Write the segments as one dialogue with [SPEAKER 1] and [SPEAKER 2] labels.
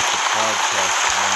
[SPEAKER 1] get the podcast on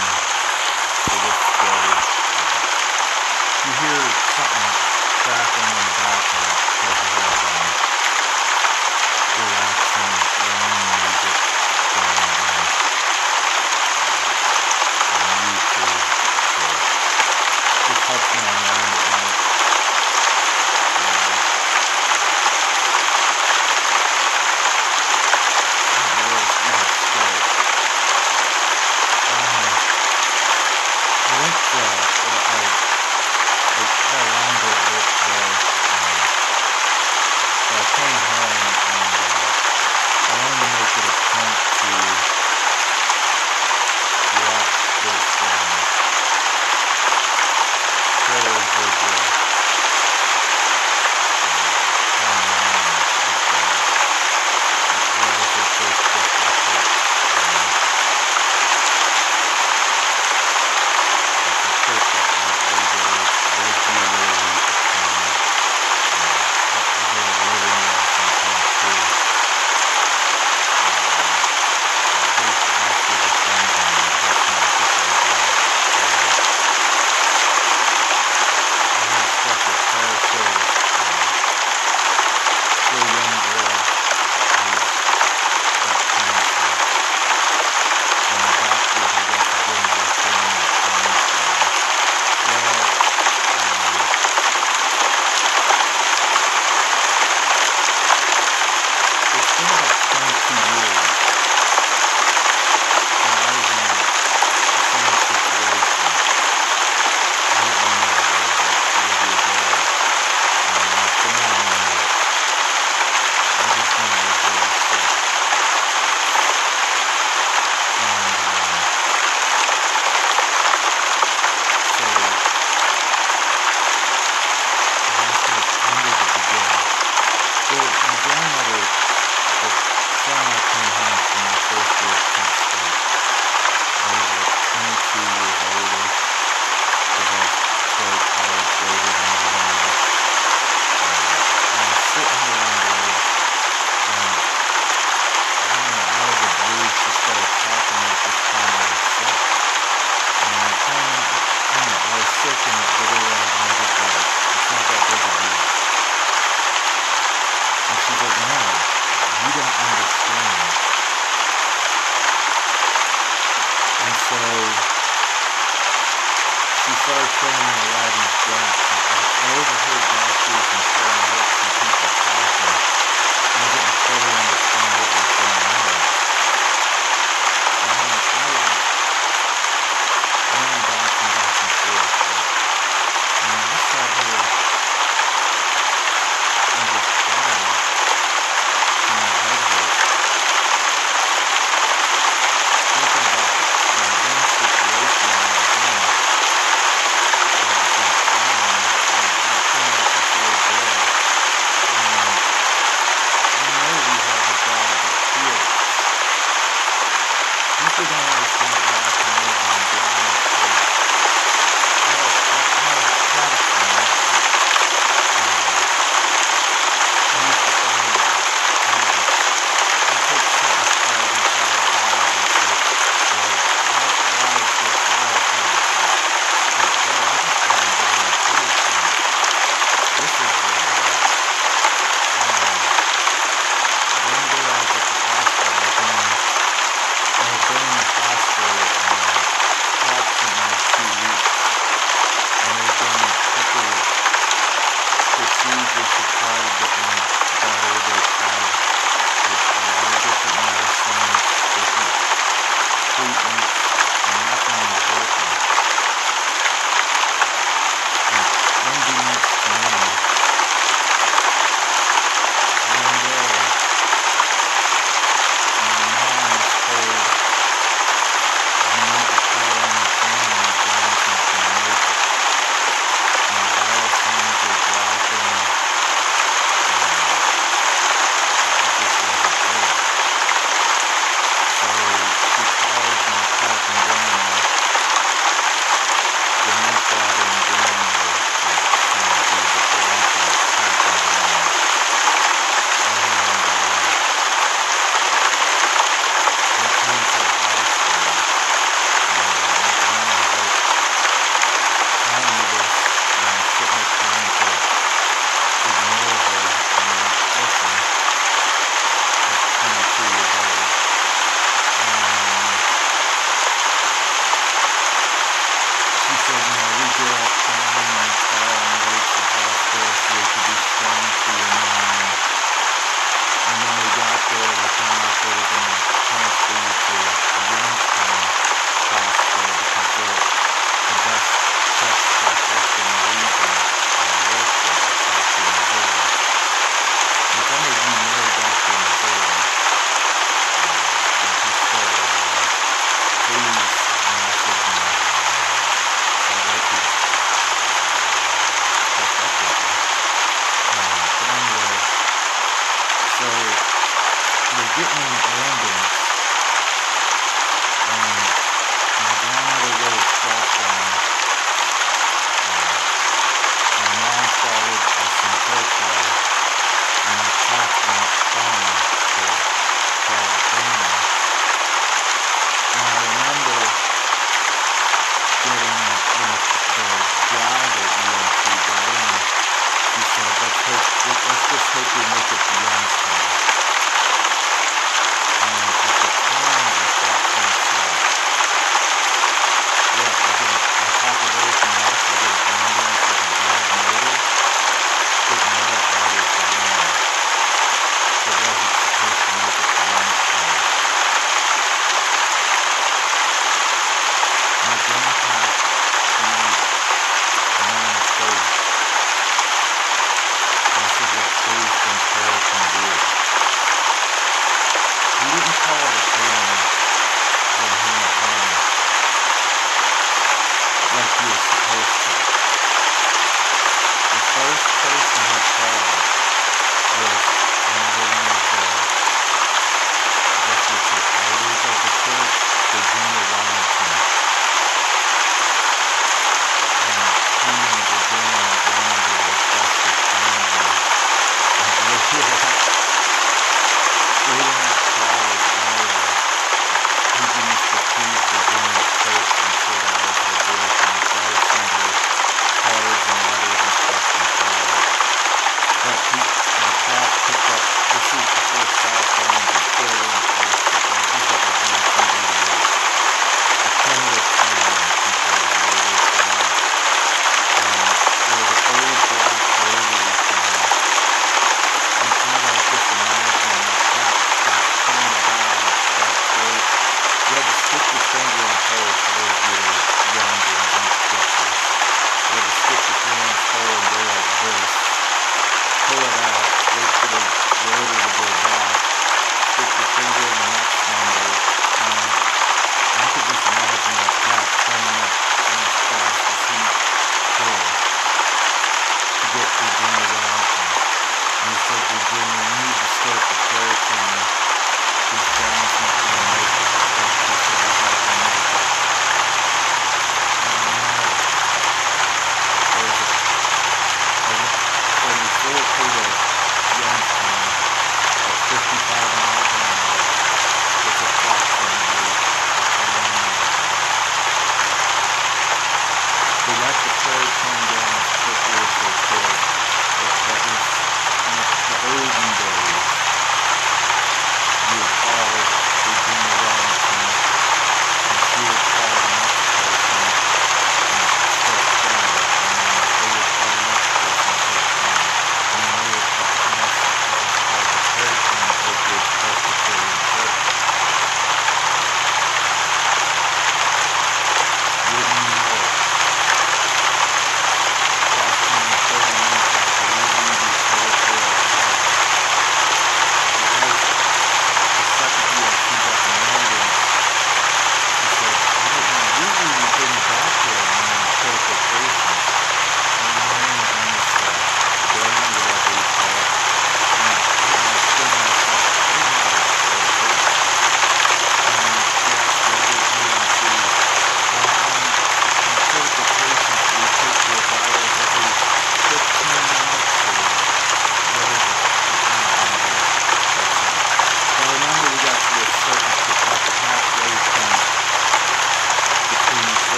[SPEAKER 1] you're getting in the ambulance.